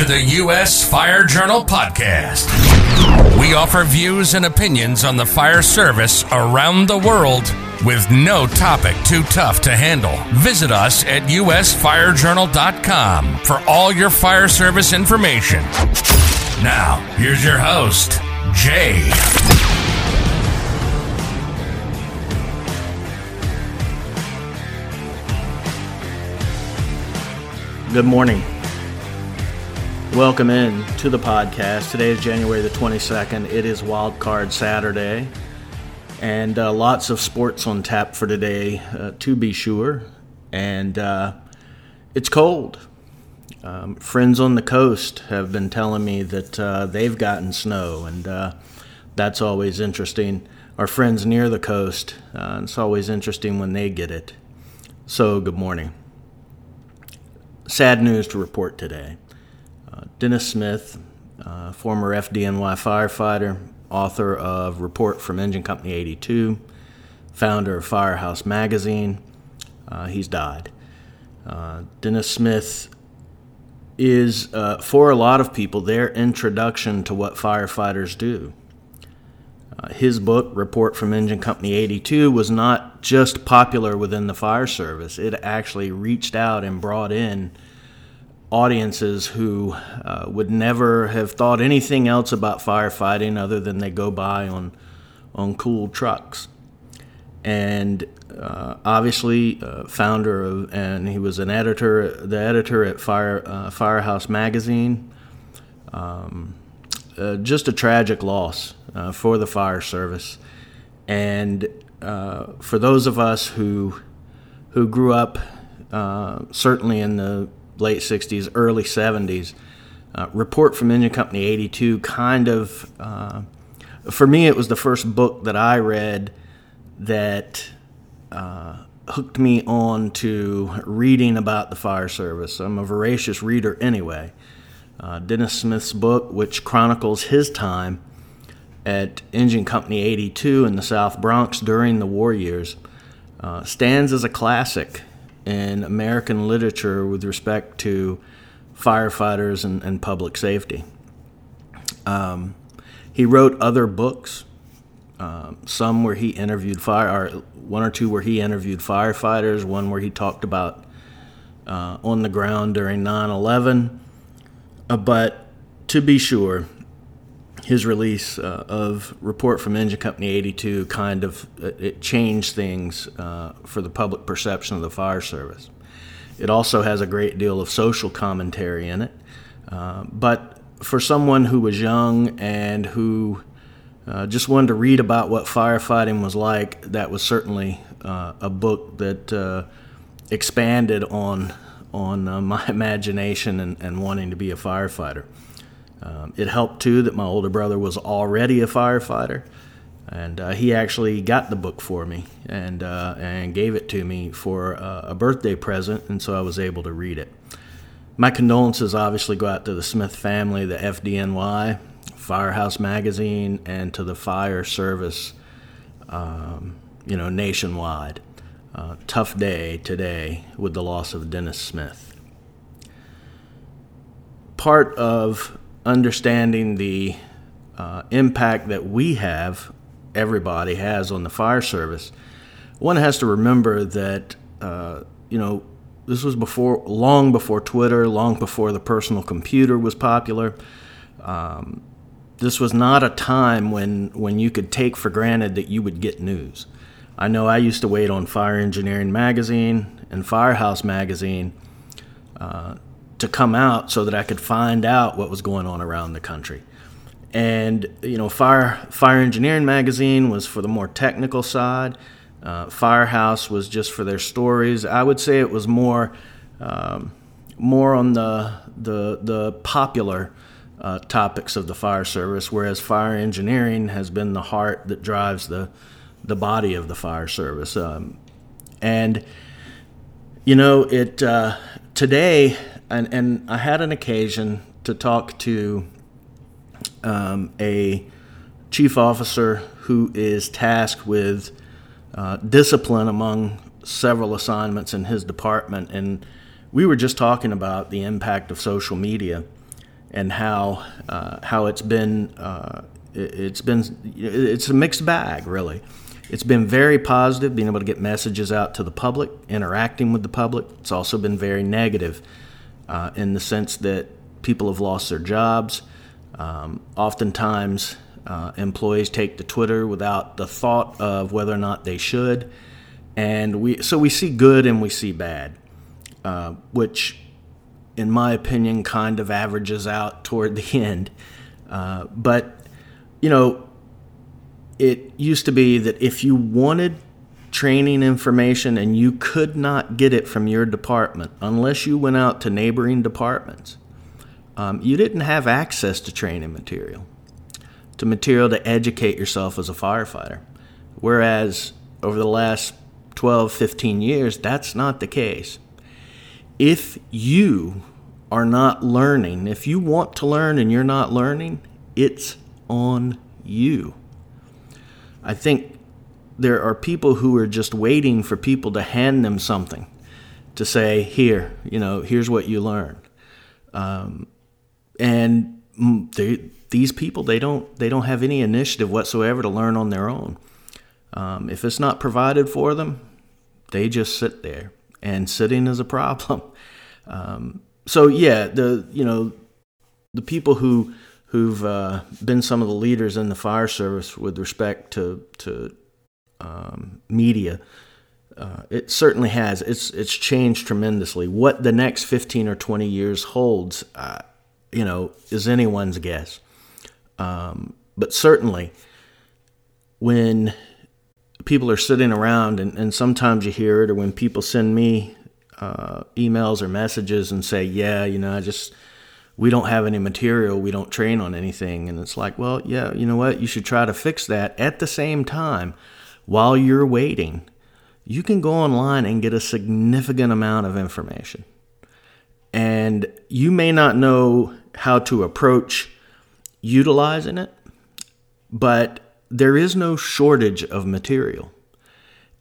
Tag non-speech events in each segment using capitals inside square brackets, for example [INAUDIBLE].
to the U.S. Fire Journal podcast. We offer views and opinions on the fire service around the world with no topic too tough to handle. Visit us at usfirejournal.com for all your fire service information. Now, here's your host, Jay. Good morning. Welcome in to the podcast. Today is January the 22nd. It is Wild Card Saturday, and uh, lots of sports on tap for today, uh, to be sure. And uh, it's cold. Um, friends on the coast have been telling me that uh, they've gotten snow, and uh, that's always interesting. Our friends near the coast, uh, it's always interesting when they get it. So, good morning sad news to report today. Uh, Dennis Smith, uh, former FDNY firefighter, author of Report from Engine Company 82, founder of Firehouse Magazine, uh, he's died. Uh, Dennis Smith is, for a lot of people, their introduction to what firefighters do. His book, Report from Engine Company 82, was not just popular within the fire service, it actually reached out and brought in audiences who uh, would never have thought anything else about firefighting other than they go by on, on cool trucks. And uh, obviously, uh, founder of, and he was an editor, the editor at Fire, uh, Firehouse Magazine. Um, uh, just a tragic loss uh, for the fire service, and for those of us who who grew up certainly in the late '60s, early '70s. Uh, Report from Engine Company '82 kind of uh, for me it was the first book that I read that hooked me on to reading about the fire service. I'm a voracious reader anyway uh, Dennis Smith's book, which chronicles his time at Engine Company 82 in the South Bronx during the war years, uh, stands as a classic in American literature with respect to firefighters and, and public safety. Um, he wrote other books, um, some where he interviewed fire, or one or two where he interviewed firefighters, one where he talked about uh, on the ground during 9 11. Uh, but to be sure, his release uh, of Report from Engine Company 82 kind of uh, it changed things uh, for the public perception of the fire service. It also has a great deal of social commentary in it. Uh, but for someone who was young and who uh, just wanted to read about what firefighting was like, that was certainly a book that expanded on on uh, my [LAUGHS] imagination and, and, wanting to be a firefighter. Um, it helped too that my older brother was already a firefighter, and uh, he actually got the book for me and uh, and gave it to me for uh, a birthday present, and so I was able to read it. My condolences obviously go out to the Smith family, the FDNY, Firehouse Magazine, and to the fire service, um, you know, nationwide. Uh, tough day today with the loss of Dennis Smith. Part of understanding the uh, impact that we have, everybody has on the fire service, one has to remember that, uh, you know, this was before, long before Twitter, long before the personal computer was popular. Um, this was not a time when, when you could take for granted that you would get news. I know I used to wait on Fire Engineering Magazine and Firehouse Magazine uh, to come out so that I could find out what was going on around the country. And you know, Fire Fire Engineering Magazine was for the more technical side. Uh, Firehouse was just for their stories. I would say it was more um, more on the the the popular uh, topics of the fire service, whereas Fire Engineering has been the heart that drives the the body of the fire service. Um, and you know, it uh, today, and, and I had an occasion to talk to um, a chief officer who is tasked with uh, discipline among several assignments in his department, and we were just talking about the impact of social media. and how uh, how it's been uh, it's been it's a mixed bag really. It's been very positive, being able to get messages out to the public, interacting with the public. It's also been very negative uh, in the sense that people have lost their jobs. Um, oftentimes, uh, employees take to Twitter without the thought of whether or not they should, and we so we see good and we see bad, uh, which, in my opinion, kind of averages out toward [LAUGHS] the end. Uh, but you know, it used to be that if you wanted training information and you could not get it from your department unless you went out to neighboring departments, um, you didn't have access to training material, to material to educate yourself as a firefighter. Whereas over the last 12, 15 years, that's not the case. If you are not learning, if you want to learn and you're not learning, it's on you. I think there are people who are just waiting for people to hand them something to say, here, you know, here's what you learn. Um, and they, these people, they don't, they don't have any initiative whatsoever to learn on their own. Um, if it's not provided for them, they just sit there, and sitting is a problem. [LAUGHS] Um, so yeah, the you know, the people who who've uh, been some of the leaders in the fire service with respect to to um, media. Uh, it certainly has. It's it's changed tremendously. What the next fifteen or twenty years holds, uh, you know, is anyone's guess. Um, but certainly, when people are sitting around, and, and sometimes you hear it, or when people send me uh, emails or messages and say, "Yeah, you know, I just." we don't have any material, we don't train on anything. And it's like, well, yeah, you know what? You should try to fix that. At the same time, while you're waiting, you can go online and get a significant amount of information. And you may not know how to approach utilizing it, but there is no shortage of material.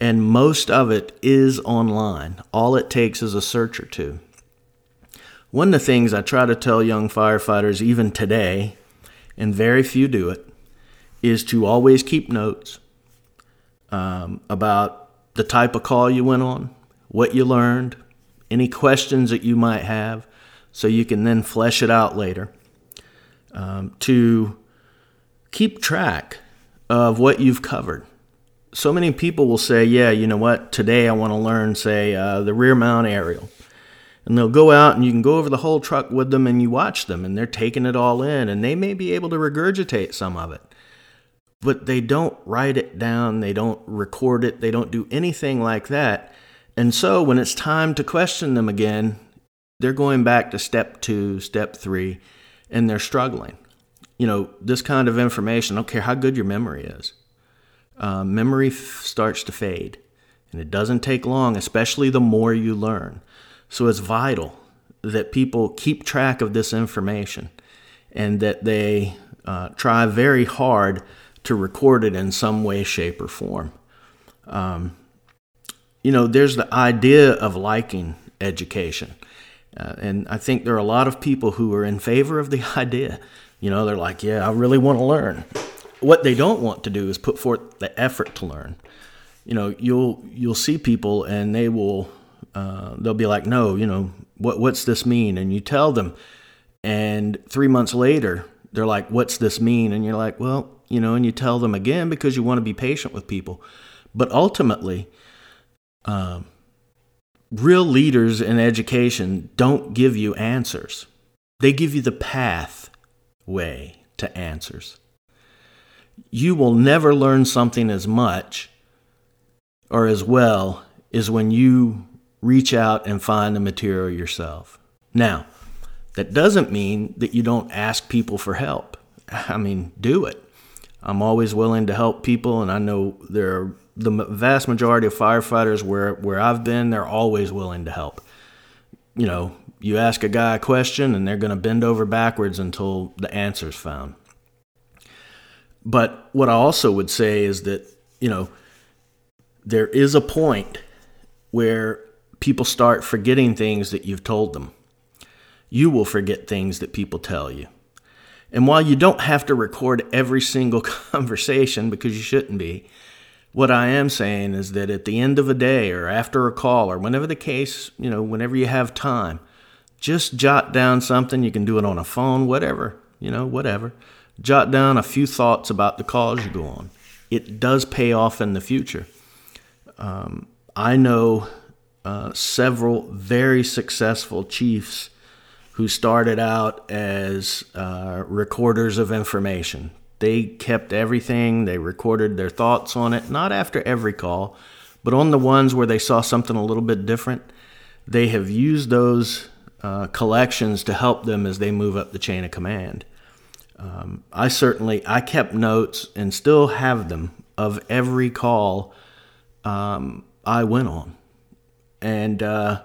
And most of it is online. All it takes is a search or two. One of the things I try to tell young firefighters, even today, and very few do it, is to always keep notes um, about the type of call you went on, what you learned, any questions that you might have, so you can then flesh it out later. Um, to keep track of what you've covered. So many people will say, Yeah, you know what, today I want to learn, say, uh, the rear mount aerial and they'll go out and you can go over the whole truck with them and you watch them and they're taking it all in and they may be able to regurgitate some of it but they don't write it down they don't record it they don't do anything like that. And so when it's time to question them again they're going back to step two step three and they're struggling. You know this kind of information i don't care how good your memory is. Uh, memory f- starts to fade and it doesn't take long especially the more you learn. So it's vital that people keep track of this information and that they uh, try very hard to record it in some way, shape, or form. Um, you know, there's the idea of liking education. Uh, and I think there are a lot of people who are in favor of the [LAUGHS] idea. You know, they're like, yeah, I really want to learn. What they don't want to do is put forth the effort to learn. You know, you'll you'll see people and they will uh, they'll be like, no, you know, what what's this mean? And you tell them, and three months later, they're like, what's this mean? And you're like, well, you know, and you tell them again because you want to be patient with people. But ultimately, um, real leaders in education don't give you answers. They give you the pathway to answers. You will never learn something as much or as well as when you reach out and find the material yourself. Now, that doesn't mean that you don't ask people for help. [LAUGHS] I mean, do it. I'm always willing to help people, and I know there are the vast majority of firefighters where, where I've been, they're always willing to help. You know, you ask a guy a question, and they're going to bend over backwards until the answer's found. But what I also would say is that, you know, there is a point where people start forgetting things that you've told them. you will forget things that people tell you. And while you don't have to record every single [LAUGHS] conversation because you shouldn't be, what I am saying is that at the end of a day or after a call or whenever the case, you know, whenever you have time, just jot down something. You can do it on a phone, whatever, you know, whatever. Jot down a few thoughts about the calls you go on. It does pay off in the future. Um, I know uh, several very successful chiefs who started out as uh, recorders of information. They kept everything, they recorded their thoughts on it, not after every call, but on the ones where they saw something a little bit different. They have used those uh, collections to help them as they move up the chain of command. Um, I certainly I kept notes and still have them of every call um, I went on, and uh,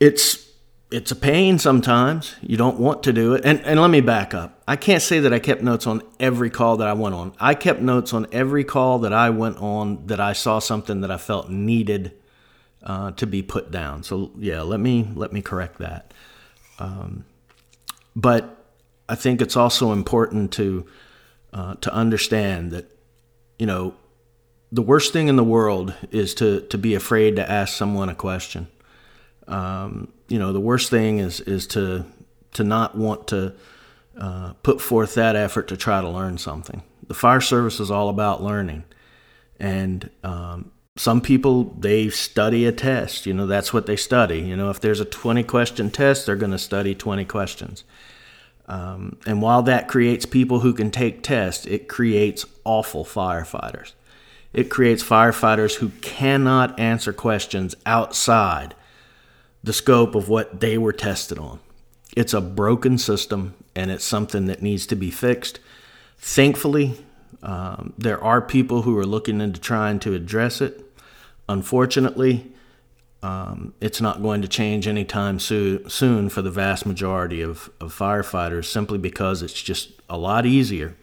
it's it's a pain sometimes. You don't want to do it. And, and let me back up. I can't say that I kept notes on every call that I went on. I kept notes on every call that I went on that I saw something that I felt needed uh, to be put down. So yeah, let me let me correct that. Um, but I think it's also important to uh, to understand that you know the worst thing in the world is to to be afraid to ask someone a question. Um, you know, the worst thing is is to to not want to uh, put forth that effort to try to learn something. The fire service is all about learning, and um, some people they study a test you know that's what they study. You know if there's a 20 question test they're going to study 20 questions. Um, and while that creates people who can take tests it creates awful firefighters. It creates firefighters who cannot answer questions outside the scope of what they were tested on. It's a broken system and it's something that needs to be fixed. Thankfully um, there are people who are looking into trying to address it. Unfortunately, um, it's not going to change anytime so- soon for the vast majority of, of firefighters simply because it's just a lot easier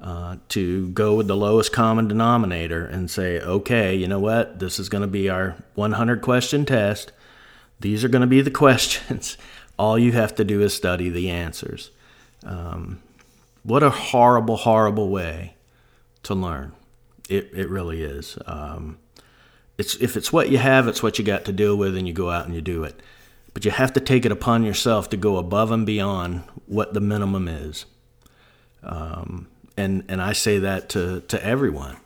uh, to go with the lowest common denominator and say, okay, you know what, this is going to be our 100 question test. These are going to be the questions. [LAUGHS] All you have to do is study the answers. Um, what a horrible, horrible way to learn. It, it really is. Um, it's if it's what you have, it's what you got to deal with, and you go out and you do it. But you have to take it upon yourself to go above and beyond what the minimum is. Um, and and I say that to to everyone.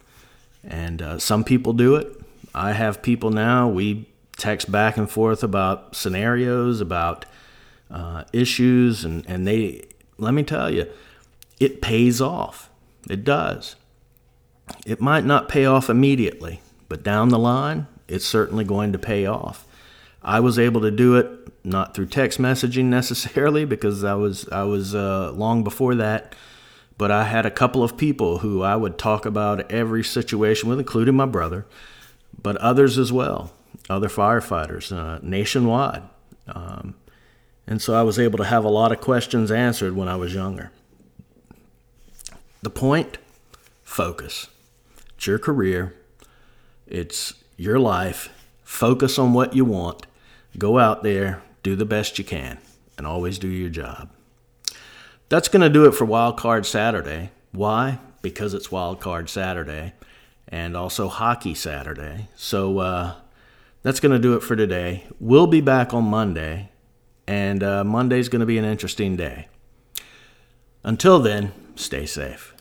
And uh, some people do it. I have people now. We text back and forth about scenarios, about uh, issues, and and they let me tell you, it pays off. It does. It might not pay off immediately. But down the line, it's certainly going to pay off. I was able to do it not through text messaging [LAUGHS] necessarily because I was I was uh, long before that, but I had a couple of people who I would talk about every situation with, including my brother, but others as well, other firefighters uh, nationwide, um, and so I was able to have a lot of questions answered when I was younger. The point: focus. It's your career. It's your life. Focus on what you want. Go out there, do the best you can, and always do your job. That's going to do it for Wild Card Saturday. Why? Because it's Wild Card Saturday and also Hockey Saturday. So uh, that's going to do it for today. We'll be back on Monday, and uh, Monday's going to be an interesting day. Until then, stay safe.